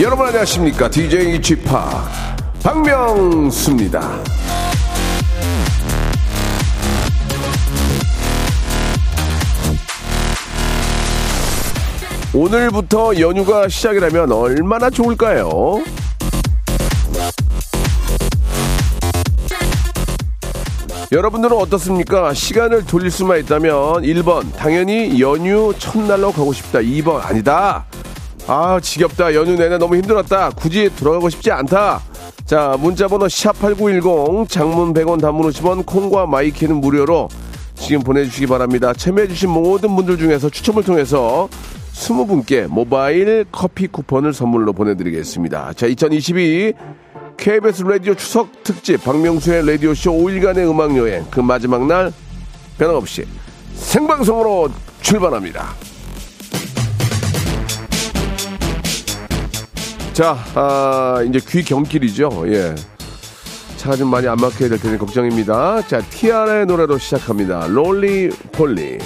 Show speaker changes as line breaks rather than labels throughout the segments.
여러분 안녕하십니까 DJ p 박명수입니다 오늘부터 연휴가 시작이라면 얼마나 좋을까요? 여러분들은 어떻습니까? 시간을 돌릴 수만 있다면 1번 당연히 연휴 첫날로 가고 싶다. 2번 아니다. 아 지겹다. 연휴 내내 너무 힘들었다. 굳이 들어가고 싶지 않다. 자 문자번호 샵8910 장문 100원 단문 50원 콩과 마이케이는 무료로 지금 보내주시기 바랍니다. 참여해주신 모든 분들 중에서 추첨을 통해서 20분께 모바일 커피 쿠폰을 선물로 보내드리겠습니다. 자 2022 KBS 라디오 추석 특집 박명수의 라디오쇼 5일간의 음악여행 그 마지막 날 변함없이 생방송으로 출발합니다. 자, 아, 이제 귀 경길이죠. 예. 차가 좀 많이 안 막혀야 될 테니 걱정입니다. 자, 티아라의 노래로 시작합니다. 롤리 폴리.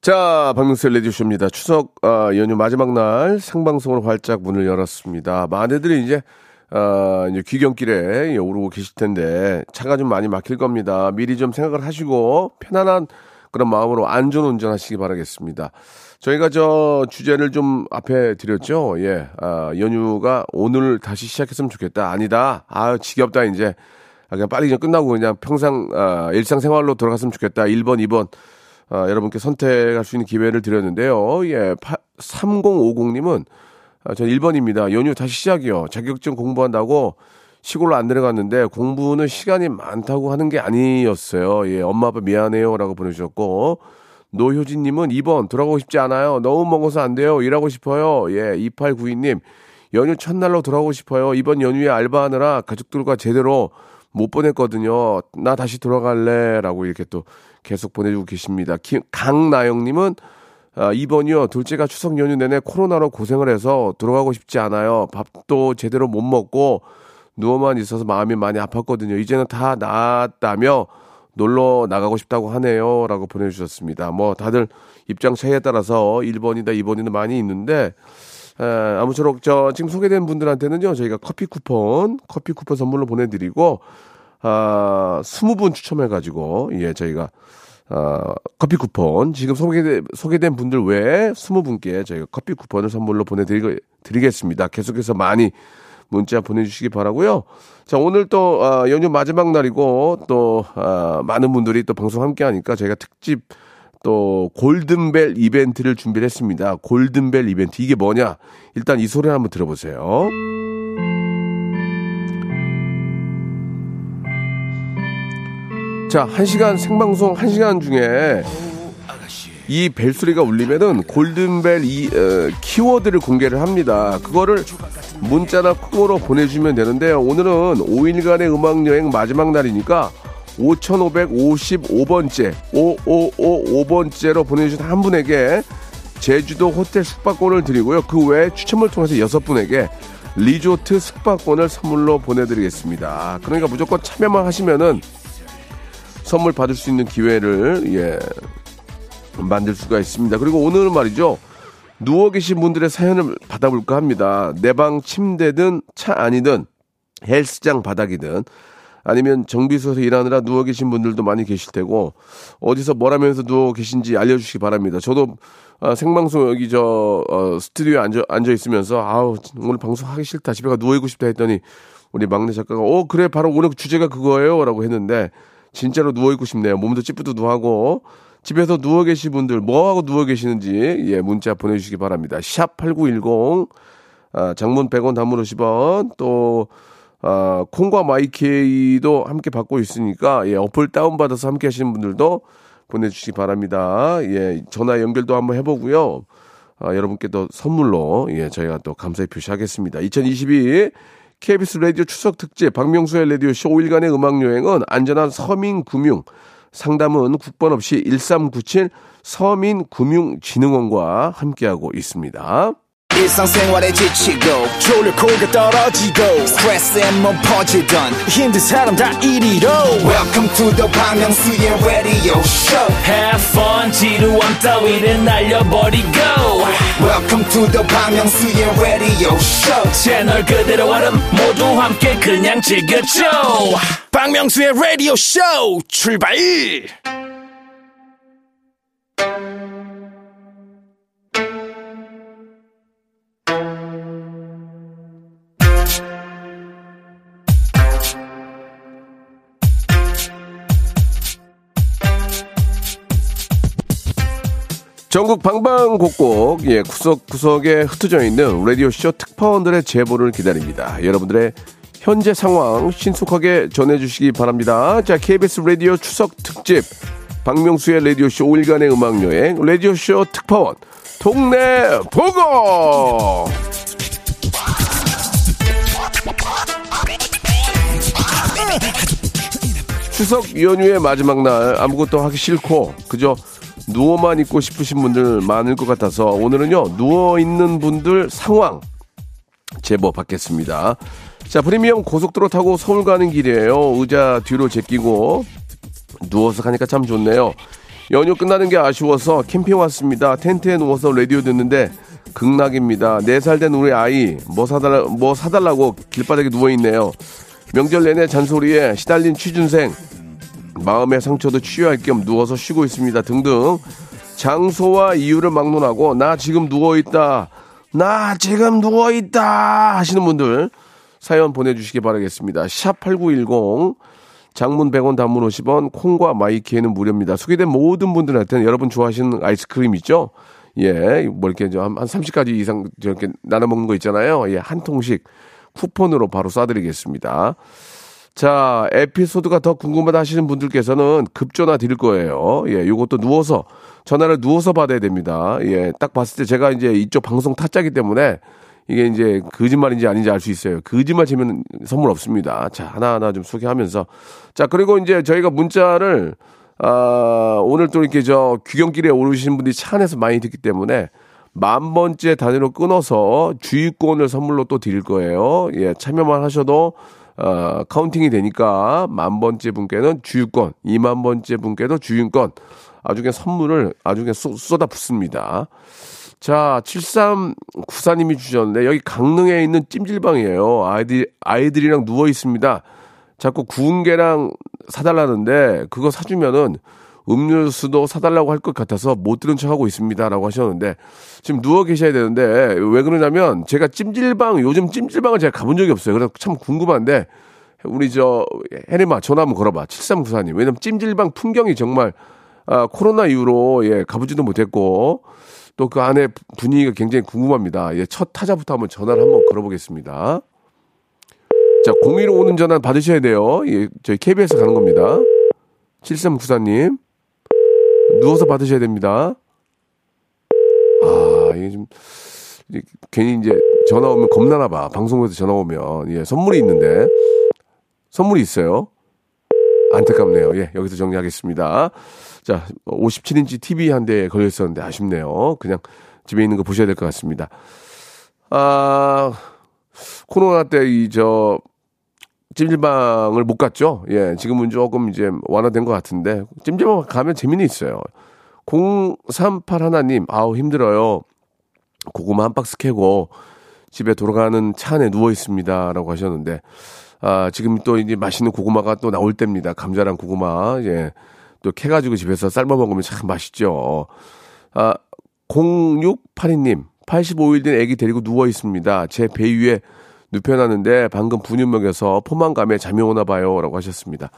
자, 박명수의 레디오쇼입니다. 추석 아, 연휴 마지막 날 생방송으로 활짝 문을 열었습니다. 많이들이 이제 아, 이제 귀경길에 오르고 계실 텐데 차가 좀 많이 막힐 겁니다. 미리 좀 생각을 하시고 편안한 그런 마음으로 안전 운전하시기 바라겠습니다. 저희가 저 주제를 좀 앞에 드렸죠. 예, 아, 연휴가 오늘 다시 시작했으면 좋겠다. 아니다. 아, 지겹다 이제. 아, 그냥 빨리 그냥 끝나고 그냥 평상 아, 일상생활로 돌아갔으면 좋겠다. 1번, 2번. 아, 여러분께 선택할 수 있는 기회를 드렸는데요. 예, 3050님은 아, 전 1번입니다. 연휴 다시 시작이요. 자격증 공부한다고 시골로 안 내려갔는데 공부는 시간이 많다고 하는 게 아니었어요. 예, 엄마 아빠 미안해요. 라고 보내주셨고, 노효진님은 2번 돌아가고 싶지 않아요. 너무 먹어서 안 돼요. 일하고 싶어요. 예, 2892님 연휴 첫날로 돌아가고 싶어요. 이번 연휴에 알바하느라 가족들과 제대로 못 보냈거든요. 나 다시 돌아갈래. 라고 이렇게 또 계속 보내주고 계십니다. 김, 강나영님은 아, 2번이요. 둘째가 추석 연휴 내내 코로나로 고생을 해서 돌아가고 싶지 않아요. 밥도 제대로 못 먹고 누워만 있어서 마음이 많이 아팠거든요. 이제는 다 나았다며 놀러 나가고 싶다고 하네요. 라고 보내주셨습니다. 뭐 다들 입장 차이에 따라서 1번이다, 2번이다 많이 있는데 에, 아무쪼록 저 지금 소개된 분들한테는요. 저희가 커피 쿠폰, 커피 쿠폰 선물로 보내드리고 아, 20분 추첨해가지고 예, 저희가 어, 커피 쿠폰 지금 소개 소개된 분들 외에 20분께 저희가 커피 쿠폰을 선물로 보내드리겠습니다. 계속해서 많이 문자 보내주시기 바라고요. 자 오늘 또 어, 연휴 마지막 날이고 또 어, 많은 분들이 또 방송 함께 하니까 저희가 특집 또 골든벨 이벤트를 준비를 했습니다. 골든벨 이벤트 이게 뭐냐? 일단 이 소리 한번 들어보세요. 자, 한 시간 생방송 한 시간 중에 이 벨소리가 울리면은 골든벨 이 어, 키워드를 공개를 합니다. 그거를 문자나 콩으로 보내주면 되는데요. 오늘은 5일간의 음악 여행 마지막 날이니까 5555번째 5555번째로 보내주신 한 분에게 제주도 호텔 숙박권을 드리고요. 그 외에 추첨을 통해서 여섯 분에게 리조트 숙박권을 선물로 보내드리겠습니다. 그러니까 무조건 참여만 하시면은 선물 받을 수 있는 기회를 예 만들 수가 있습니다. 그리고 오늘은 말이죠. 누워 계신 분들의 사연을 받아볼까 합니다. 내 방 침대든 차 안이든 헬스장 바닥이든 아니면 정비소에서 일하느라 누워 계신 분들도 많이 계실 테고 어디서 뭘 하면서 누워 계신지 알려주시기 바랍니다. 저도 아, 생방송 여기 저 어, 스튜디오에 앉아, 앉아 있으면서 아우 오늘 방송 하기 싫다 집에 가 누워 있고 싶다 했더니 우리 막내 작가가 어 그래 바로 오늘 주제가 그거예요라고 했는데 진짜로 누워 있고 싶네요. 몸도 찌뿌드도하고 집에서 누워 계신 분들 뭐 하고 누워 계시는지 예 문자 보내주시기 바랍니다. 샵 #8910 아, 장문 100원, 단문 50원 또 아, 콩과 마이케이도 함께 받고 있으니까 예 어플 다운 받아서 함께 하시는 분들도 보내주시기 바랍니다. 예 전화 연결도 한번 해보고요. 아, 여러분께 또 선물로 예 저희가 또 감사의 표시하겠습니다. 2022 KBS 라디오 추석 특집 박명수의 라디오 쇼 5일간의 음악 여행은 안전한 서민 금융 상담은 국번 없이 1397 서민금융진흥원과 함께하고 있습니다.
일상생활에 지치고, 졸려 코가 떨어지고, 스트레스에 몸 퍼지던, 힘든 사람 다 이리로. welcome to the Bang Myung-soo's radio show
Have fun 지루함 따위를 날려버리고
welcome to the Bang Myung-soo's radio show
채널 그대로 얼음 모두 함께 그냥 즐겨줘
박명수의 라디오 쇼 출발
전국 방방곡곡 예 구석구석에 흩어져 있는 라디오 쇼 특파원들의 제보를 기다립니다. 여러분들의 현재 상황 신속하게 전해주시기 바랍니다. 자 KBS 라디오 추석 특집 박명수의 라디오 쇼 5일간의 음악 여행 라디오 쇼 특파원 동네 보고 추석 연휴의 마지막 날 아무것도 하기 싫고 그저 누워만 있고 싶으신 분들 많을 것 같아서 오늘은요 누워 있는 분들 상황 제보 받겠습니다. 자 프리미엄 고속도로 타고 서울 가는 길이에요. 의자 뒤로 제끼고 누워서 가니까 참 좋네요. 연휴 끝나는 게 아쉬워서 캠핑 왔습니다. 텐트에 누워서 라디오 듣는데 극락입니다. 4살 된 우리 아이 뭐 사달라 뭐 사달라고 길바닥에 누워 있네요. 명절 내내 잔소리에 시달린 취준생 마음의 상처도 치유할 겸 누워서 쉬고 있습니다. 등등 장소와 이유를 막론하고 나 지금 누워 있다. 나 지금 누워 있다 하시는 분들 사연 보내주시기 바라겠습니다. 샵 8910 장문 100원 단문 50원 콩과 마이키에는 무료입니다. 소개된 모든 분들한테는 여러분 좋아하시는 아이스크림 있죠? 예, 뭐 이렇게 좀 한, 한 30가지 이상 이렇게 나눠 먹는 거 있잖아요. 예, 한 통씩 쿠폰으로 바로 쏴드리겠습니다. 자, 에피소드가 더 궁금하다 하시는 분들께서는 급전화 드릴 거예요. 예, 요것도 누워서, 전화를 누워서 받아야 됩니다. 예, 딱 봤을 때 제가 이제 이쪽 방송 타짜기 때문에 이게 이제 거짓말인지 아닌지 알 수 있어요. 거짓말 치면 선물 없습니다. 자, 하나하나 좀 소개하면서. 자, 그리고 이제 저희가 문자를, 아, 오늘 또 이렇게 저 귀경길에 오르신 분들이 차 안에서 많이 듣기 때문에 만 번째 단위로 끊어서 주유권을 선물로 또 드릴 거예요. 예, 참여만 하셔도 어, 카운팅이 되니까 만 번째 분께는 주유권, 2만 번째 분께도 주유권 아주 그냥 선물을 아주 그냥 쏟, 쏟아 붓습니다. 자, 7394님이 주셨는데 여기 강릉에 있는 찜질방이에요. 아이들 아이들이랑 누워 있습니다. 자꾸 구운 게랑 사달라는데 그거 사주면은 음료수도 사달라고 할 것 같아서 못 들은 척 하고 있습니다 라고 하셨는데 지금 누워 계셔야 되는데 왜 그러냐면 제가 찜질방 요즘 찜질방을 제가 가본 적이 없어요. 그래서 참 궁금한데 우리 저 해리마 전화 한번 걸어봐 7394님 왜냐면 찜질방 풍경이 정말 아, 코로나 이후로 예 가보지도 못했고 또 그 안에 분위기가 굉장히 궁금합니다. 예, 첫 타자부터 한번 전화를 한번 걸어보겠습니다. 자, 01호 오는 전화 받으셔야 돼요. 예, 저희 KBS 가는 겁니다. 7394님. 누워서 받으셔야 됩니다. 아, 이게 좀, 이제 괜히 이제 전화 오면 겁나나 봐. 방송국에서 전화 오면. 예, 선물이 있는데. 선물이 있어요. 안타깝네요. 예, 여기서 정리하겠습니다. 자, 57인치 TV 한 대 걸려 있었는데 아쉽네요. 그냥 집에 있는 거 보셔야 될 것 같습니다. 아, 코로나 때 이, 저, 찜질방을 못 갔죠. 예, 지금은 조금 이제 완화된 것 같은데 찜질방 가면 재미는 있어요. 038 하나님, 아우 힘들어요. 고구마 한 박스 캐고 집에 돌아가는 차 안에 누워 있습니다라고 하셨는데 아, 지금 또 이제 맛있는 고구마가 또 나올 때입니다. 감자랑 고구마. 예. 또 캐가지고 집에서 삶아 먹으면 참 맛있죠. 아, 0682님, 85일 된 아기 데리고 누워 있습니다. 제 배 위에 눕혀놨는데 방금 분유 먹여서 포만감에 잠이 오나 봐요. 라고 하셨습니다.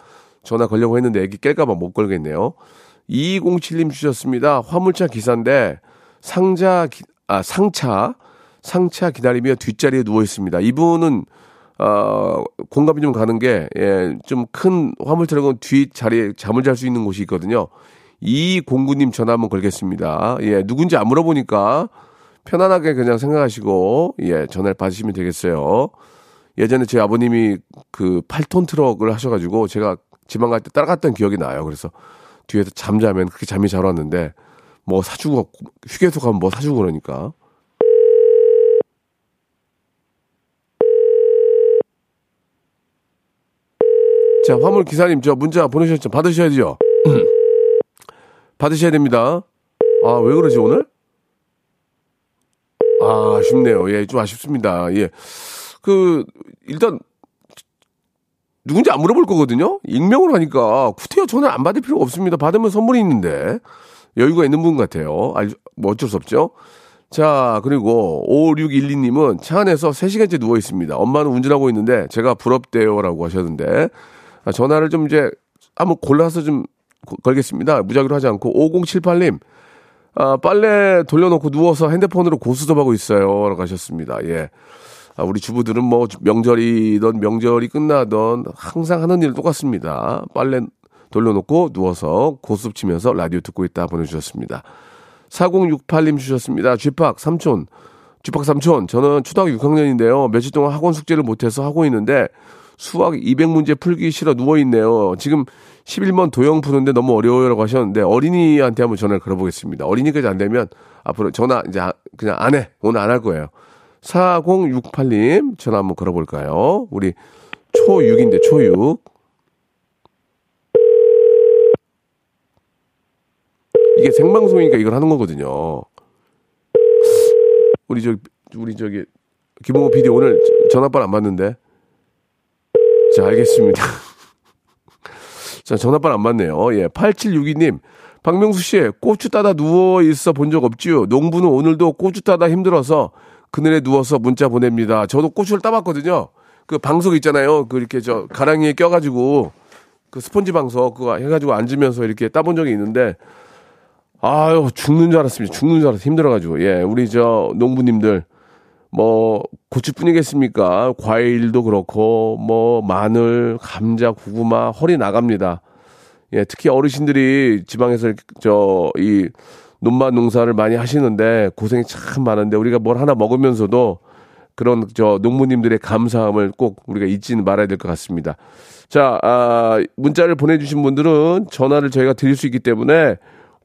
전화 걸려고 했는데 애기 깰까봐 못 걸겠네요. 2207님 주셨습니다. 화물차 기사인데 상자, 기- 아, 상차, 상차 기다리며 뒷자리에 누워 있습니다. 이분은, 어, 공감이 좀 가는 게, 예, 좀 큰 화물차라고 뒷자리에 잠을 잘 수 있는 곳이 있거든요. 이 공구님 전화 한번 걸겠습니다. 예, 누군지 안 물어보니까 편안하게 그냥 생각하시고, 예, 전화를 받으시면 되겠어요. 예전에 제 아버님이 그 8톤 트럭을 하셔가지고 제가 지방 갈 때 따라갔던 기억이 나요. 그래서 뒤에서 잠자면 그렇게 잠이 잘 왔는데 뭐 사주고 휴게소 가면 뭐 사주고 그러니까. 자, 화물 기사님, 저 문자 보내셨죠? 받으셔야죠. 받으셔야 됩니다. 아, 왜 그러지, 오늘? 아, 아쉽네요. 예, 좀 아쉽습니다. 예. 그, 일단, 누군지 안 물어볼 거거든요? 익명으로 하니까, 구태여 전화 안 받을 필요가 없습니다. 받으면 선물이 있는데, 여유가 있는 분 같아요. 알, 뭐 어쩔 수 없죠? 자, 그리고 5612님은 차 안에서 3시간째 누워 있습니다. 엄마는 운전하고 있는데, 제가 부럽대요라고 하셨는데, 아, 전화를 좀 이제 한번 골라서 좀 걸겠습니다. 무작위로 하지 않고 5078님 아, 빨래 돌려놓고 누워서 핸드폰으로 고수접하고 있어요. 라고 하셨습니다. 예. 아, 우리 주부들은 뭐 명절이든 명절이 끝나던 항상 하는 일 똑같습니다. 빨래 돌려놓고 누워서 고수접 치면서 라디오 듣고 있다 보내주셨습니다. 4068님 주셨습니다. 쥐팍 삼촌. 쥐팍 삼촌. 저는 초등학교 6학년인데요. 며칠 동안 학원 숙제를 못해서 하고 있는데 수학 200문제 풀기 싫어 누워있네요. 지금 11번 도형 푸는데 너무 어려워요라고 하셨는데 어린이한테 한번 전화를 걸어보겠습니다. 어린이까지 안 되면 앞으로 전화 이제 그냥 안 해. 오늘 안 할 거예요. 4068님 전화 한번 걸어볼까요? 우리 초6인데 초6. 이게 생방송이니까 이걸 하는 거거든요. 우리 저 우리 저기 김홍호 PD 오늘 전화번호 안 받는데. 자, 알겠습니다. 자, 전화번 안 받네요. 예, 8762님. 박명수 씨, 고추 따다 누워 있어 본 적 없지요? 농부는 오늘도 고추 따다 힘들어서 그늘에 누워서 문자 보냅니다. 저도 고추를 따봤거든요. 그 방석 있잖아요. 그 이렇게 저 가랑이에 껴가지고 그 스펀지 방석 그거 해가지고 앉으면서 이렇게 따본 적이 있는데 아유 죽는 줄 알았습니다. 죽는 줄 알았어 힘들어가지고 예 우리 저 농부님들 뭐 고추뿐이겠습니까? 과일도 그렇고 뭐 마늘, 감자, 고구마 허리 나갑니다. 예, 특히 어르신들이 지방에서 저 이 논밭 농사를 많이 하시는데 고생이 참 많은데 우리가 뭘 하나 먹으면서도 그런 저 농부님들의 감사함을 꼭 우리가 잊지는 말아야 될 것 같습니다. 자, 아, 문자를 보내주신 분들은 전화를 저희가 드릴 수 있기 때문에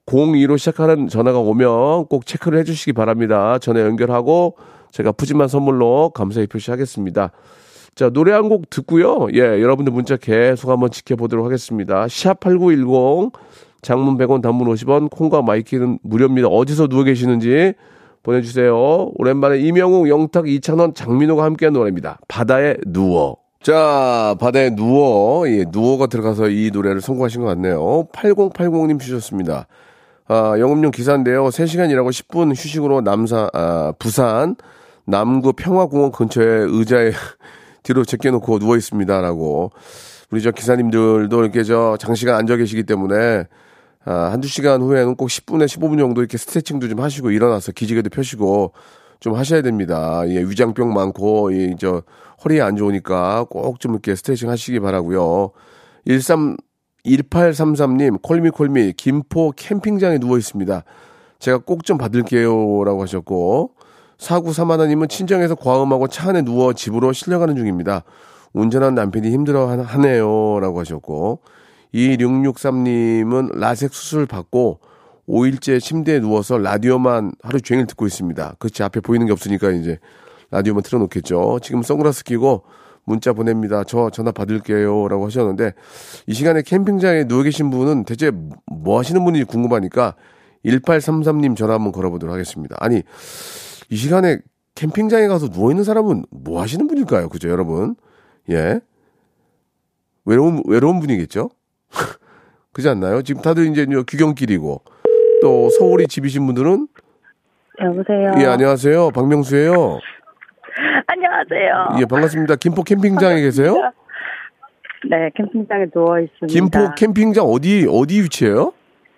02로 시작하는 전화가 오면 꼭 체크를 해주시기 바랍니다. 전화 연결하고 제가 푸짐한 선물로 감사의 표시하겠습니다. 자, 노래 한 곡 듣고요. 예, 여러분들 문자 계속 한번 지켜보도록 하겠습니다. 샵8910 장문 100원 단문 50원 콩과 마이케이는 무료입니다. 어디서 누워 계시는지 보내주세요. 오랜만에 임영웅, 영탁, 이찬원, 장민호가 함께한 노래입니다. 바다에 누워. 자, 바다에 누워. 예, 누워가 들어가서 이 노래를 선곡하신 것 같네요. 8080님 주셨습니다. 아, 영업용 기사인데요. 3시간 일하고 10분 휴식으로 남사, 아, 부산 남구 평화공원 근처에 의자에 뒤로 제껴놓고 누워 있습니다라고 우리 저 기사님들도 이렇게 저 장시간 앉아 계시기 때문에 아, 한두 시간 후에는 꼭 10분에 15분 정도 이렇게 스트레칭도 좀 하시고 일어나서 기지개도 펴시고 좀 하셔야 됩니다. 예, 위장병 많고 이 저 허리에 안 좋으니까 꼭 좀 이렇게 스트레칭 하시기 바라고요. 13 1833님 콜미 콜미 김포 캠핑장에 누워 있습니다. 제가 꼭 좀 받을게요라고 하셨고 사구사마나님은 친정에서 과음하고 차 안에 누워 집으로 실려가는 중입니다. 운전한 남편이 힘들어 하네요. 라고 하셨고, 2663님은 라섹 수술 받고 5일째 침대에 누워서 라디오만 하루 종일 듣고 있습니다. 그렇지, 앞에 보이는 게 없으니까 이제 라디오만 틀어놓겠죠. 지금 선글라스 끼고 문자 보냅니다. 저 전화 받을게요. 라고 하셨는데, 이 시간에 캠핑장에 누워 계신 분은 대체 뭐 하시는 분인지 궁금하니까 1833님 전화 한번 걸어보도록 하겠습니다. 아니, 이 시간에 캠핑장에 가서 누워있는 사람은 뭐 하시는 분일까요? 그죠, 여러분? 예. 외로운, 외로운 분이겠죠? 그지 않나요? 지금 다들 이제 귀경길이고, 또 서울이 집이신 분들은?
여보세요?
예, 안녕하세요. 박명수예요
안녕하세요.
예, 반갑습니다. 김포 캠핑장에 계세요?
네, 캠핑장에 누워 있습니다.
김포 캠핑장 어디, 어디 위치예요?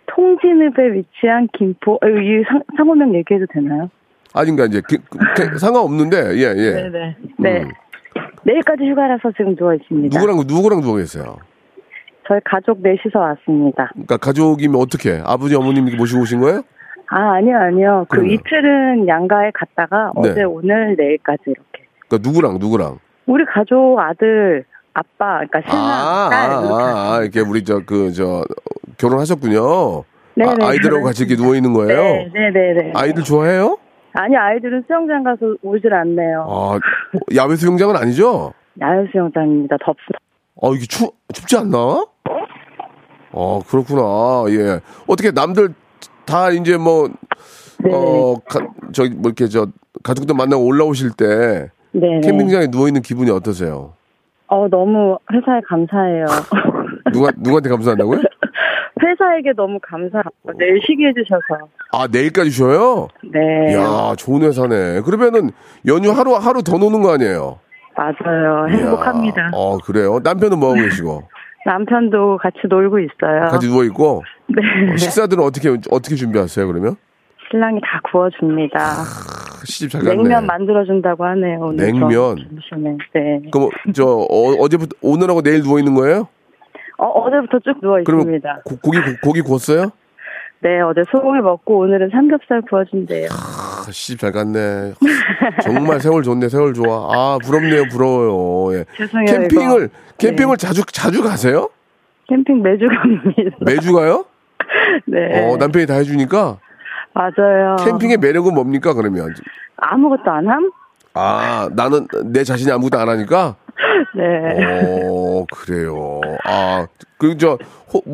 통진읍에 위치한 김포, 어, 이 상, 상호명 얘기해도 되나요?
아닌가, 이제, 기, 그, 상관없는데, 예, 예.
네네. 네.
음.
내일까지 휴가라서 지금 누워 있습니다.
누구랑, 누구랑 누워 계세요?
저희 가족 넷이서 왔습니다.
그러니까 가족이면 어떻게? 아버지, 어머님 모시고 오신 거예요?
아, 아니요, 아니요. 그
그러면?
이틀은 양가에 갔다가
네.
어제, 오늘, 내일까지 이렇게.
그러니까 누구랑, 누구랑?
우리 가족 아들, 아빠, 그러니까 신랑,
아,
딸,
아,
이렇게.
아, 아, 이렇게 우리 저, 그, 저, 결혼하셨군요.
네네.
아, 이들하고 같이 이렇게 누워 있는 거예요?
네, 네네네.
아이들 좋아해요?
아니, 아이들은 수영장 가서 오질 않네요.
아, 야외 수영장은 아니죠?
야외 수영장입니다. 덥습니다.
어, 이게 추, 춥지 않나? 어, 그렇구나. 예. 어떻게 남들 다 이제 뭐,
네.
어, 가, 저기, 뭐 이렇게 저, 가족들 만나고 올라오실 때
네.
캠핑장에 누워 있는 기분이 어떠세요?
어, 너무 회사에 감사해요.
누가, 누구한테 감사한다고요?
회사에게 너무 감사하고 내일 쉬게 해주셔서.
아, 내일까지 쉬어요?
네.
이야, 좋은 회사네. 그러면은 연휴 하루, 하루 더 노는 거 아니에요?
맞아요.
이야,
행복합니다.
어, 그래요? 남편은 뭐 하고 계시고?
남편도 같이 놀고 있어요.
같이 누워 있고?
네.
어, 식사들은 어떻게, 어떻게 준비하세요, 그러면?
신랑이 다 구워줍니다.
시집 잘 갔네.
냉면 만들어준다고 하네요. 오늘
냉면?
네.
그럼 저 어, 어제부터 오늘하고 내일 누워 있는 거예요?
어, 어제부터 쭉 누워 있습니다.
고, 고기 고- 고기 구웠어요?
네, 어제 소고기 먹고 오늘은 삼겹살 구워준대요.
아, 시집 잘 갔네. 정말 세월 좋네, 세월 좋아. 아 부럽네요, 부러워요. 예.
죄송해요.
캠핑을
이거.
캠핑을 자주 자주 가세요?
캠핑 매주 갑니다.
매주 가요?
네.
어 남편이 다 해주니까
맞아요.
캠핑의 매력은 뭡니까 그러면?
아무것도 안 함?
아 나는 내 자신이 아무것도 안 하니까.
네.
어 그래요. 아그저뭐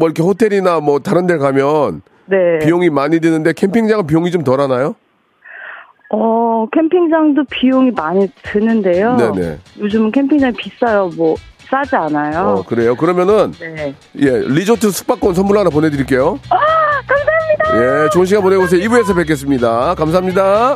이렇게 호텔이나 뭐 다른 데 가면
네.
비용이 많이 드는데 캠핑장은 비용이 좀 덜 하나요?
어, 캠핑장도 비용이 많이 드는데요.
네네.
요즘은 캠핑장이 비싸요. 뭐, 싸지 않아요.
어, 그래요. 그러면은,
네.
예, 리조트 숙박권 선물 하나 보내 드릴게요.
아, 감사합니다.
예, 좋은 시간 보내고 오세요. 2부에서 뵙겠습니다. 감사합니다.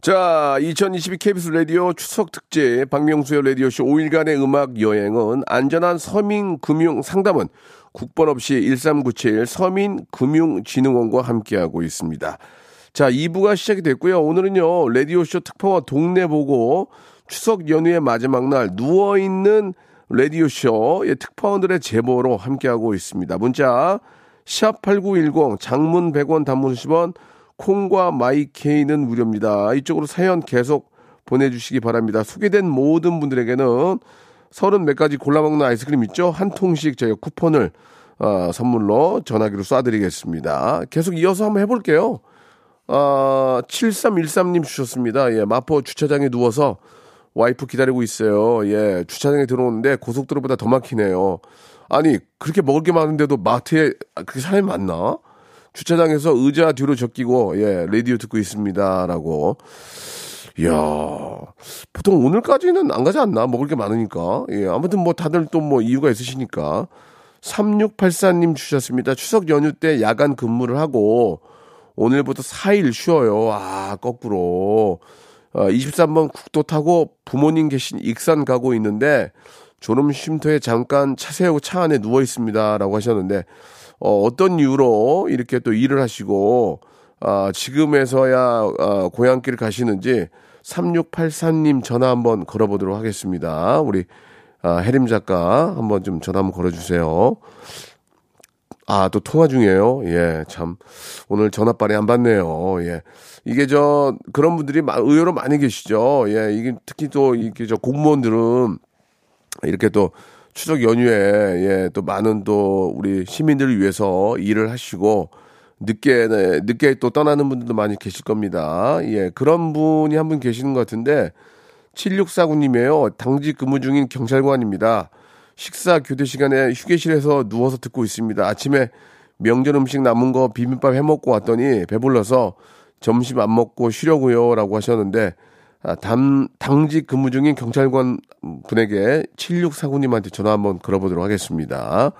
자, 2022 KBS 라디오 추석 특집 박명수의 라디오쇼 5일간의 음악 여행은 안전한 서민 금융 상담은 국번 없이 1397 서민금융진흥원과 함께하고 있습니다. 자, 2부가 시작이 됐고요. 오늘은요, 라디오쇼 특파원 동네 보고 추석 연휴의 마지막 날 누워있는 라디오쇼의 특파원들의 제보로 함께하고 있습니다. 문자, 샵8910 장문 100원 단문 10원 콩과 마이케이는 무료입니다. 이쪽으로 사연 계속 보내주시기 바랍니다. 소개된 모든 분들에게는 서른 몇 가지 골라먹는 아이스크림 있죠? 한 통씩 저희가 쿠폰을 어, 선물로 전화기로 쏴드리겠습니다. 계속 이어서 한번 해볼게요. 아, 7313님 주셨습니다. 예, 마포 주차장에 누워서 와이프 기다리고 있어요. 예, 주차장에 들어오는데 고속도로보다 더 막히네요. 아니, 그렇게 먹을 게 많은데도 마트에 그렇게 사람이 많나? 주차장에서 의자 뒤로 적기고, 예, 라디오 듣고 있습니다. 라고. 이야, 보통 오늘까지는 안 가지 않나? 먹을 게 많으니까. 예, 아무튼 뭐 다들 또 뭐 이유가 있으시니까. 3684님 주셨습니다. 추석 연휴 때 야간 근무를 하고, 오늘부터 4일 쉬어요. 아, 거꾸로. 어, 23번 국도 타고 부모님 계신 익산 가고 있는데, 졸음 쉼터에 잠깐 차 세우고 차 안에 누워 있습니다. 라고 하셨는데, 어, 어떤 이유로 이렇게 또 일을 하시고, 아, 지금에서야 아, 고향길 가시는지 3684님 전화 한번 걸어보도록 하겠습니다. 우리 아, 해림 작가 한번 좀 전화 한번 걸어주세요. 아, 또 통화 중이에요. 예, 참. 오늘 전화빨이 안 받네요. 예. 이게 저, 그런 분들이 마- 의외로 많이 계시죠. 예, 이게 특히 또, 이렇게 저 공무원들은 이렇게 또 추석 연휴에 예, 또 많은 또 우리 시민들을 위해서 일을 하시고 늦게 네, 늦게 또 떠나는 분들도 많이 계실 겁니다. 예, 그런 분이 한 분 계시는 것 같은데 7649님이에요. 당직 근무 중인 경찰관입니다. 식사 교대 시간에 휴게실에서 누워서 듣고 있습니다. 아침에 명절 음식 남은 거 비빔밥 해 먹고 왔더니 배불러서 점심 안 먹고 쉬려고요라고 하셨는데 아, 당, 당직 근무 중인 경찰관 분에게 7649님한테 전화 한번 걸어보도록 하겠습니다.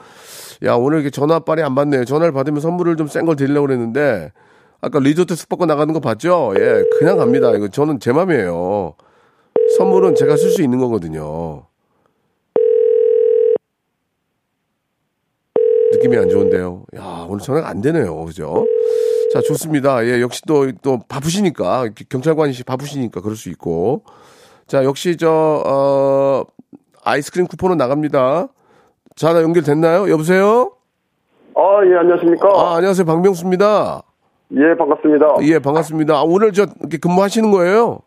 야, 오늘 이렇게 전화빨이 안 받네요. 전화를 받으면 선물을 좀 센 걸 드리려고 그랬는데, 아까 리조트 숙박권 나가는 거 봤죠? 예, 그냥 갑니다. 이거 저는 제 맘이에요. 선물은 제가 쓸 수 있는 거거든요. 느낌이 안 좋은데요. 야, 오늘 전화가 안 되네요. 그죠? 자, 좋습니다. 예, 역시 또, 또 바쁘시니까, 경찰관이 바쁘시니까 그럴 수 있고. 자, 역시 저, 어, 아이스크림 쿠폰은 나갑니다. 전화 연결됐나요? 여보세요?
아, 예, 안녕하십니까.
아, 안녕하세요. 박명수입니다.
예, 반갑습니다.
예, 반갑습니다. 아, 오늘 저, 이렇게 근무하시는 거예요?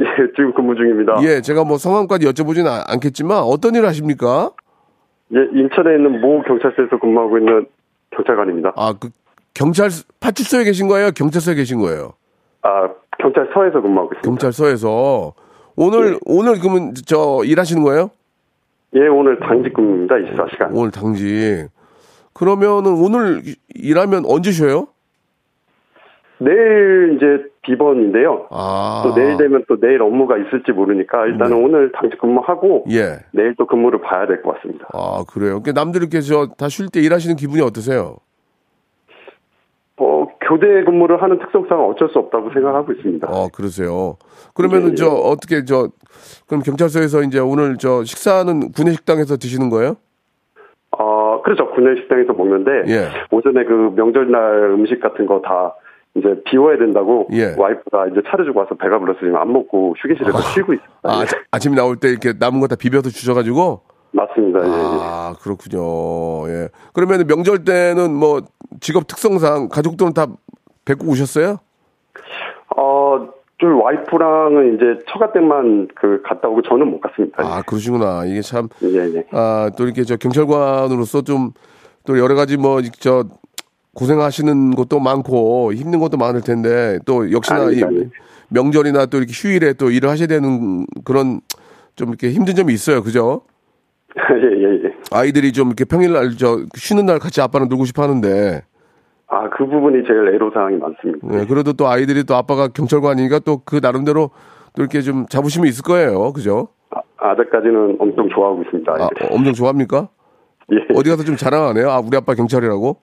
예, 지금 근무 중입니다.
예, 제가 뭐 성함까지 여쭤보지는 아- 않겠지만, 어떤 일을 하십니까?
예, 인천에 있는 모 경찰서에서 근무하고 있는 경찰관입니다.
아, 그, 경찰, 파출소에 계신 거예요? 경찰서에 계신 거예요?
아, 경찰서에서 근무하고 있습니다.
경찰서에서. 오늘,
예.
오늘 그러면 저 일하시는 거예요?
예, 오늘 당직 근무입니다. 24시간.
오늘 당직. 그러면은 오늘 일하면 언제 쉬어요?
내일 이제 비번인데요.
아.
또 내일 되면 또 내일 업무가 있을지 모르니까 일단은 오늘 당직 근무하고
예.
내일 또 근무를 봐야 될 것 같습니다.
아, 그래요. 그러니까 남들 이렇게 저 다 쉴 때 일하시는 기분이 어떠세요?
어, 교대 근무를 하는 특성상은 어쩔 수 없다고 생각하고 있습니다.
어, 그러세요. 그러면은
예,
저 어떻게 저 그럼 경찰서에서 이제 오늘 저 식사는 구내 식당에서 드시는 거예요?
어, 그렇죠. 군내 식당에서 먹는데
예.
오전에 그 명절날 음식 같은 거 다 이제 비워야 된다고
예.
와이프가 이제 차려주고 와서 배가 불러서 지금 안 먹고 휴게실에서 쉬고 있습니다.
아,
예.
아침- 아침에 나올 때 이렇게 남은 거 다 비벼서 주셔가지고
맞습니다. 예, 예.
아, 그렇군요. 예. 그러면 명절 때는 뭐 직업 특성상 가족들은 다 뵙고 오셨어요?
어, 좀 와이프랑은 이제 처가 때만 그 갔다 오고 저는 못 갔습니다.
아, 그러시구나. 이게 참,
예, 예.
아, 또 이렇게 저 경찰관으로서 좀 또 여러 가지 뭐 저 고생하시는 것도 많고 힘든 것도 많을 텐데 또 역시나 이
아닙니다, 아닙니다.
명절이나 또 이렇게 휴일에 또 일을 하셔야 되는 그런 좀 이렇게 힘든 점이 있어요. 그죠?
예, 예, 예.
아이들이 좀 이렇게 평일날 저 쉬는 날 같이 아빠랑 놀고 싶어 하는데
아, 그 부분이 제일 애로사항이 많습니다.
예, 그래도 또 아이들이 또 아빠가 경찰관이니까 또 그 나름대로 또 이렇게 좀 자부심이 있을 거예요. 그죠?
아, 아직까지는 엄청 좋아하고 있습니다.
아, 엄청 좋아합니까?
예.
어디 가서 좀 자랑하네요. 아, 우리 아빠 경찰이라고?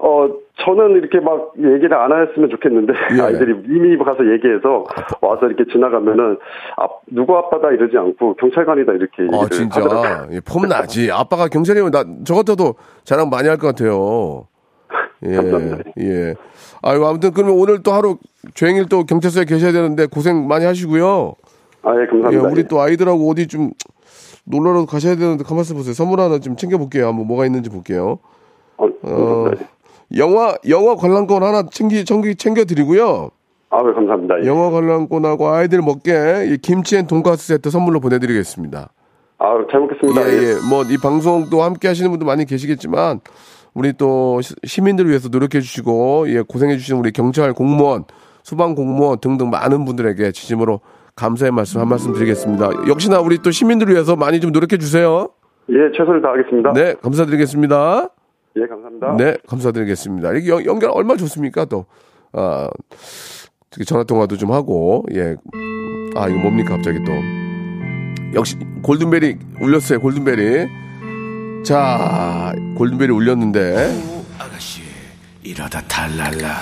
어, 저는 이렇게 막 얘기를 안 했으면 좋겠는데,
예.
아이들이 이미 가서 얘기해서 와서 이렇게 지나가면은, 아, 누구 아빠다 이러지 않고, 경찰관이다 이렇게
아, 진짜. 예, 폼 나지. 아빠가 경찰이면 나, 저 같아도 자랑 많이 할 것 같아요. 예,
감사합니다.
예. 아이고, 아무튼 그러면 오늘 또 하루 종일 또 경찰서에 계셔야 되는데 고생 많이 하시고요.
아, 예,
예,
감사합니다.
우리 또 아이들하고 어디 좀 놀러라도 가셔야 되는데 가만있어 보세요. 선물 하나 좀 챙겨볼게요. 한번 뭐가 있는지 볼게요.
어,
어,
감사합니다.
영화, 영화 관람권 하나 챙기, 챙기, 챙겨 드리고요.
아, 예, 감사합니다. 예.
영화 관람권하고 아이들 먹게 이 김치앤 돈가스 세트 선물로 보내드리겠습니다.
아, 잘 먹겠습니다.
예, 예. 뭐, 이 방송도 함께 하시는 분도 많이 계시겠지만, 우리 또 시- 시민들을 위해서 노력해 주시고, 예, 고생해 주시는 우리 경찰 공무원, 소방 공무원 등등 많은 분들에게 진심으로 감사의 말씀 한 말씀 드리겠습니다. 역시나 우리 또 시민들을 위해서 많이 좀 노력해 주세요.
예, 최선을 다하겠습니다.
네, 감사드리겠습니다.
예, 감사합니다.
네, 감사드리겠습니다. 이게 연- 연결 얼마나 좋습니까, 또. 아, 특히 전화통화도 좀 하고, 예. 아, 이거 뭡니까, 갑자기 또. 역시, 골든벨이 울렸어요, 골든벨이. 자, 골든벨이 울렸는데.
아가씨 이러다 탈랄라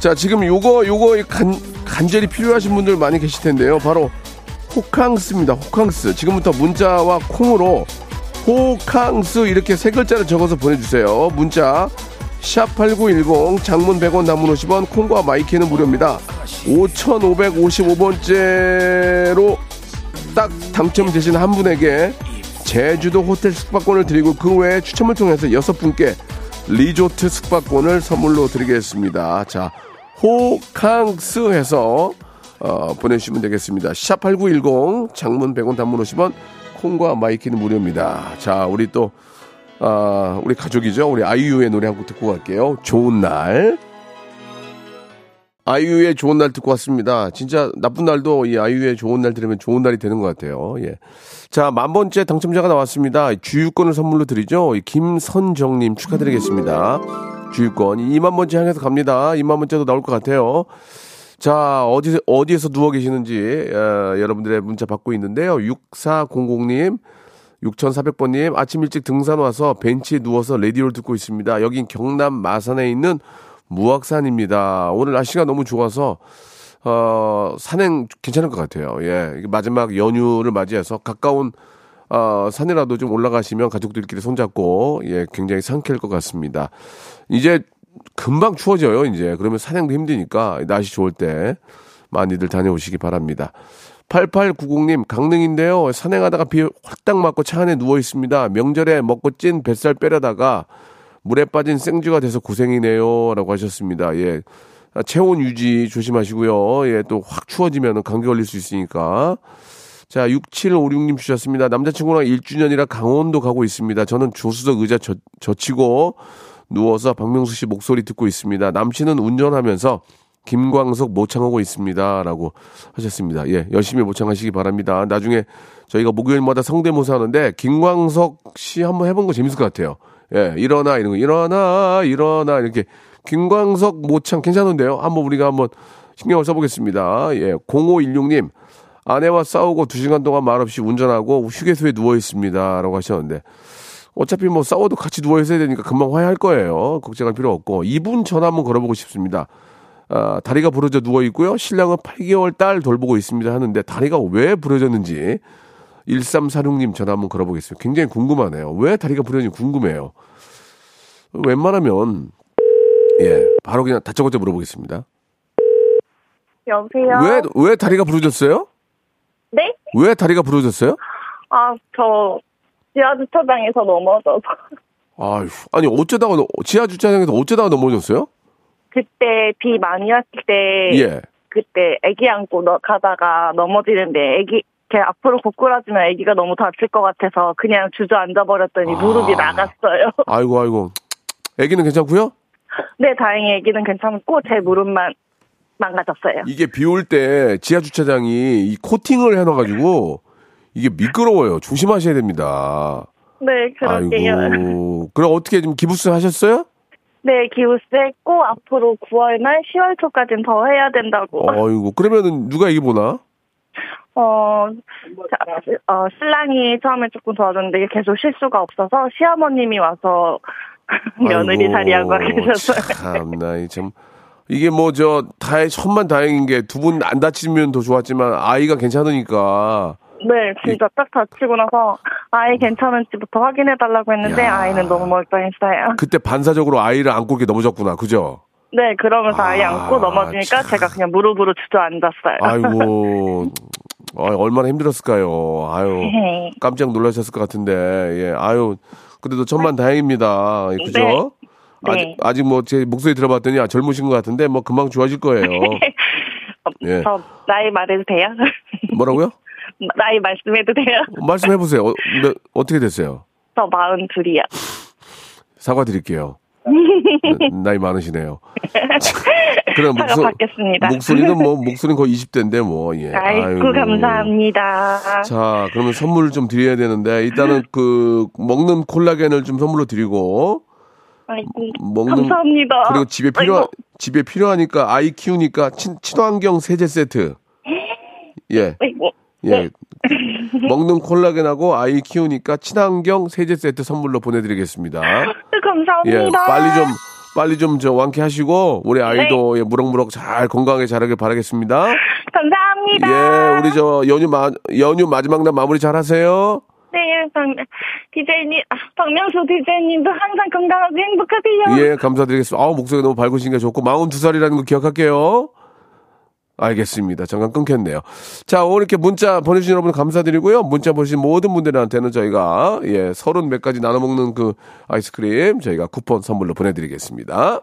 자, 지금 요거, 요거 간, 간절히 필요하신 분들 많이 계실 텐데요. 바로 호캉스입니다. 호캉스. 지금부터 문자와 콩으로 호캉스 이렇게 세 글자를 적어서 보내주세요. 문자 샵8910 장문 100원 단문 50원 콩과 마이케이는 무료입니다. 5555번째로 딱 당첨되신 한 분에게 제주도 호텔 숙박권을 드리고 그 외에 추첨을 통해서 여섯 분께 리조트 숙박권을 선물로 드리겠습니다. 자, 호캉스 해서 어, 보내주시면 되겠습니다. 샵8910 장문 100원 단문 50원 콩과 마이케이는 무료입니다. 자, 우리 또 아, 우리 가족이죠. 우리 아이유의 노래 한 곡 듣고 갈게요. 좋은 날. 아이유의 좋은 날 듣고 왔습니다. 진짜 나쁜 날도 이 아이유의 좋은 날 들으면 좋은 날이 되는 것 같아요. 예. 자, 만 번째 당첨자가 나왔습니다. 주유권을 선물로 드리죠. 이 김선정님 축하드리겠습니다. 주유권 2만 번째 향해서 갑니다. 2만 번째도 나올 것 같아요. 자, 어디, 어디에서 누워 계시는지, 어, 여러분들의 문자 받고 있는데요. 6400님, 6400번님, 아침 일찍 등산 와서 벤치에 누워서 라디오를 듣고 있습니다. 여긴 경남 마산에 있는 무악산입니다. 오늘 날씨가 너무 좋아서, 어, 산행 괜찮을 것 같아요. 예. 마지막 연휴를 맞이해서 가까운, 어, 산이라도 좀 올라가시면 가족들끼리 손잡고 예, 굉장히 상쾌할 것 같습니다. 이제 금방 추워져요, 이제. 그러면 산행도 힘드니까 날씨 좋을 때 많이들 다녀오시기 바랍니다. 8890님, 강릉인데요. 산행하다가 비 확딱 맞고 차 안에 누워 있습니다. 명절에 먹고 찐 뱃살 빼려다가 물에 빠진 생쥐가 돼서 고생이네요. 라고 하셨습니다. 예. 아, 체온 유지 조심하시고요. 예, 또 확 추워지면 감기 걸릴 수 있으니까. 자, 6756님 주셨습니다. 남자친구랑 1주년이라 강원도 가고 있습니다. 저는 조수석 의자 젖, 젖히고 누워서 박명수 씨 목소리 듣고 있습니다. 남친은 운전하면서 김광석 모창하고 있습니다. 라고 하셨습니다. 예, 열심히 모창하시기 바랍니다. 나중에 저희가 목요일마다 성대모사 하는데 김광석 씨 한번 해본 거 재밌을 것 같아요. 예, 일어나, 이런 거. 일어나, 일어나, 이렇게. 김광석 모창 괜찮은데요? 한번 우리가 한번 신경을 써보겠습니다. 예, 0516님. 아내와 싸우고 두 시간 동안 말없이 운전하고 휴게소에 누워 있습니다. 라고 하셨는데. 어차피 뭐 싸워도 같이 누워 있어야 되니까 금방 화해할 거예요. 걱정할 필요 없고. 이분 전화 한번 걸어보고 싶습니다. 아, 다리가 부러져 누워 있고요. 신랑은 8개월 딸 돌보고 있습니다 하는데 다리가 왜 부러졌는지 1346님 전화 한번 걸어보겠습니다. 굉장히 궁금하네요. 왜 다리가 부러졌는지 궁금해요. 웬만하면 예, 바로 그냥 다짜고짜 물어보겠습니다.
여보세요?
왜, 왜 다리가 부러졌어요?
네?
왜 다리가 부러졌어요?
아, 저 지하 주차장에서 넘어져서
아휴, 아니, 어쩌다가, 너- 지하 주차장에서 어쩌다가 넘어졌어요?
그때 비 많이 왔을 때
예.
그때 아기 안고 너, 가다가 넘어지는데 아기 이렇게 앞으로 고꾸라지면 아기가 너무 다칠 것 같아서 그냥 주저앉아 버렸더니
아.
무릎이 나갔어요.
아이고, 아이고. 애기는 괜찮고요?
네, 다행히 아기는 괜찮고 제 무릎만 망가졌어요.
이게 비 올 때 지하 주차장이 이 코팅을 해놔가지고 이게 미끄러워요. 조심하셔야 됩니다.
네, 그럴게요.
아이고. 그럼 어떻게 좀 기부스 하셨어요?
네, 기우스 꼭 앞으로 9월 말 10월 초까지는 더 해야 된다고.
아이고. 그러면은 누가 이기 보나?
어, 자, 어, 신랑이 처음에 조금 도와줬는데 이게 계속 실수가 없어서 시어머님이 와서 며느리 자리하고 계셨어요.
참나, 이 참. 이게 뭐, 저, 다행, 천만 다행인 게 두 분 안 다치면 더 좋았지만 아이가 괜찮으니까.
네, 진짜 딱 다치고 나서 아이 괜찮은지부터 확인해달라고 했는데
야.
아이는 너무 멀쩡했어요.
그때 반사적으로 아이를 안고 넘어졌구나. 그죠?
네, 그러면서 아이
아,
안고 넘어지니까
참.
제가 그냥 무릎으로 주저앉았어요.
아이고. 아, 얼마나 힘들었을까요? 아유.
네.
깜짝 놀라셨을 것 같은데, 예, 아유, 그래도 천만 다행입니다. 예, 그죠?
네.
아직,
네.
아직 뭐 제 목소리 들어봤더니 아, 젊으신 것 같은데, 뭐 금방 좋아질 거예요.
어,
예.
저 나이 말해도 돼요?
뭐라고요?
나이 말씀해도 돼요?
말씀해보세요. 어, 몇- 어떻게 됐어요?
저 마흔 둘이요.
사과드릴게요. 나이 많으시네요. 그럼 목소,
받겠습니다.
목소리는 뭐, 목소리는 거의 20대인데 뭐, 예.
아이고, 감사합니다.
자, 그러면 선물 좀 드려야 되는데, 일단은 그, 먹는 콜라겐을 좀 선물로 드리고,
아이고,
먹는
감사합니다.
그리고 집에 필요
아이고,
집에 필요하니까 아이 키우니까 친, 친환경 세제 세트. 예.
아이고.
예. 먹는 콜라겐하고 아이 키우니까 친환경 세제 세트 선물로 보내드리겠습니다.
네, 감사합니다.
예, 빨리 좀 빨리 좀 저 완쾌하시고 우리 아이도 예, 무럭무럭 잘 건강하게 자라길 바라겠습니다.
감사합니다.
예, 우리 저 연휴 마 연휴 마지막 날 마무리 잘 하세요.
네, 박, 디제이님, 아, 박명수 디제이님도 항상 건강하고 행복하세요.
예, 감사드리겠습니다. 아우, 목소리 너무 밝으신 게 좋고, 42살이라는 거 기억할게요. 알겠습니다. 잠깐 끊겼네요. 자, 오늘 이렇게 문자 보내주신 여러분 감사드리고요. 문자 보내주신 모든 분들한테는 저희가, 예, 서른 몇 가지 나눠 먹는 그 아이스크림 저희가 쿠폰 선물로 보내드리겠습니다.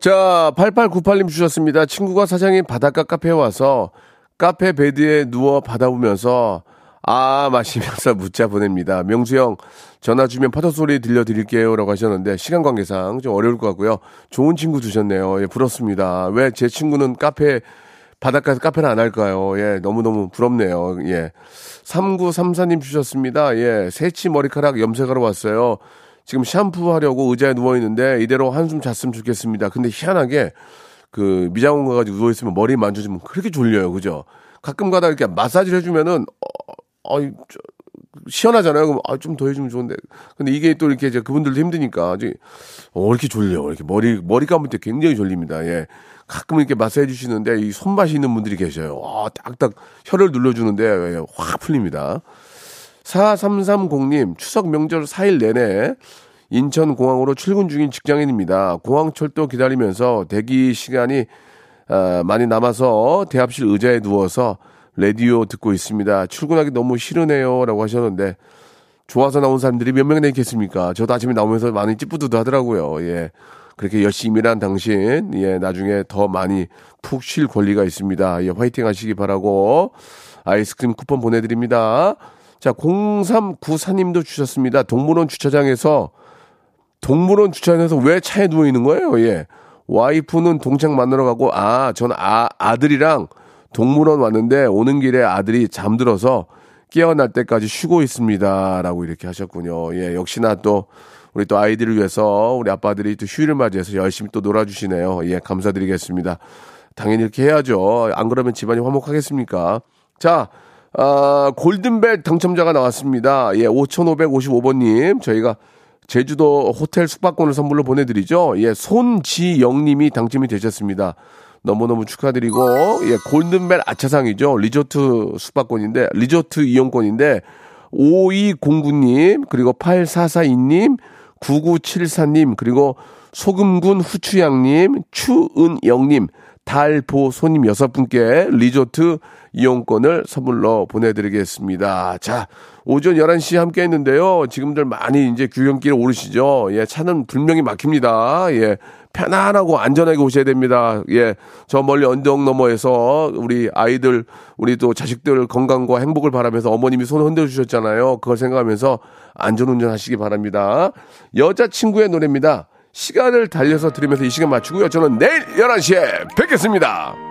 자, 8898님 주셨습니다. 친구가 사장님 바닷가 카페에 와서 카페 베드에 누워 받아보면서 아 마시면서 문자 보냅니다. 명수 형 전화 주면 파도 소리 들려 드릴게요라고 하셨는데 시간 관계상 좀 어려울 것 같고요. 좋은 친구 두셨네요. 예, 부럽습니다. 왜 제 친구는 카페 바닷가에서 카페를 안 할까요? 예, 너무너무 부럽네요. 예. 3934님 주셨습니다. 예, 새치 머리카락 염색하러 왔어요. 지금 샴푸하려고 의자에 누워있는데 이대로 한숨 잤으면 좋겠습니다. 근데 희한하게 그 미장원 가가지고 누워있으면 머리 만져주면 그렇게 졸려요. 그죠? 가끔 가다 이렇게 마사지를 해주면은, 어, 어, 저, 시원하잖아요. 그럼 아, 좀 더 해주면 좋은데. 근데 이게 또 이렇게 이제 그분들도 힘드니까 아주 어, 이렇게 졸려. 이렇게 머리 머리 감을 때 굉장히 졸립니다. 예. 가끔 이렇게 마사해 주시는데 이 손맛이 있는 분들이 계셔요. 아, 딱딱 혀를 눌러 주는데 예, 확 풀립니다. 4330님, 추석 명절 4일 내내 인천공항으로 출근 중인 직장인입니다. 공항철도 기다리면서 대기 시간이 아, 많이 남아서 대합실 의자에 누워서 라디오 듣고 있습니다. 출근하기 너무 싫으네요. 라고 하셨는데, 좋아서 나온 사람들이 몇 명이나 있겠습니까? 저도 아침에 나오면서 많이 찌뿌드드 하더라고요. 예. 그렇게 열심히 일한 당신, 예, 나중에 더 많이 푹 쉴 권리가 있습니다. 예, 화이팅 하시기 바라고, 아이스크림 쿠폰 보내드립니다. 자, 0394님도 주셨습니다. 동물원 주차장에서, 동물원 주차장에서 왜 차에 누워 있는 거예요? 예. 와이프는 동창 만나러 가고, 아, 전 아, 아들이랑 동물원 왔는데 오는 길에 아들이 잠들어서 깨어날 때까지 쉬고 있습니다. 라고 이렇게 하셨군요. 예, 역시나 또 우리 또 아이들을 위해서 우리 아빠들이 또 휴일을 맞이해서 열심히 또 놀아주시네요. 예, 감사드리겠습니다. 당연히 이렇게 해야죠. 안 그러면 집안이 화목하겠습니까? 자, 아, 골든벨 당첨자가 나왔습니다. 예, 5555번님. 저희가 제주도 호텔 숙박권을 선물로 보내드리죠. 예, 손지영님이 당첨이 되셨습니다. 너무너무 축하드리고, 예, 골든벨 아차상이죠. 리조트 숙박권인데, 리조트 이용권인데, 5209님, 그리고 8442님, 9974님, 그리고 소금군 후추양님, 추은영님, 달보 손님 여섯 분께 리조트 이용권을 선물로 보내드리겠습니다. 자, 오전 11시 함께 했는데요. 지금들 많이 이제 규경길에 오르시죠. 예, 차는 분명히 막힙니다. 예, 편안하고 안전하게 오셔야 됩니다. 예, 저 멀리 언덕 너머에서 우리 아이들, 우리 또 자식들 건강과 행복을 바라면서 어머님이 손 흔들어 주셨잖아요. 그걸 생각하면서 안전 운전 하시기 바랍니다. 여자친구의 노래입니다. 시간을 달려서 들으면서 이 시간 맞추고요. 저는 내일 11시에 뵙겠습니다.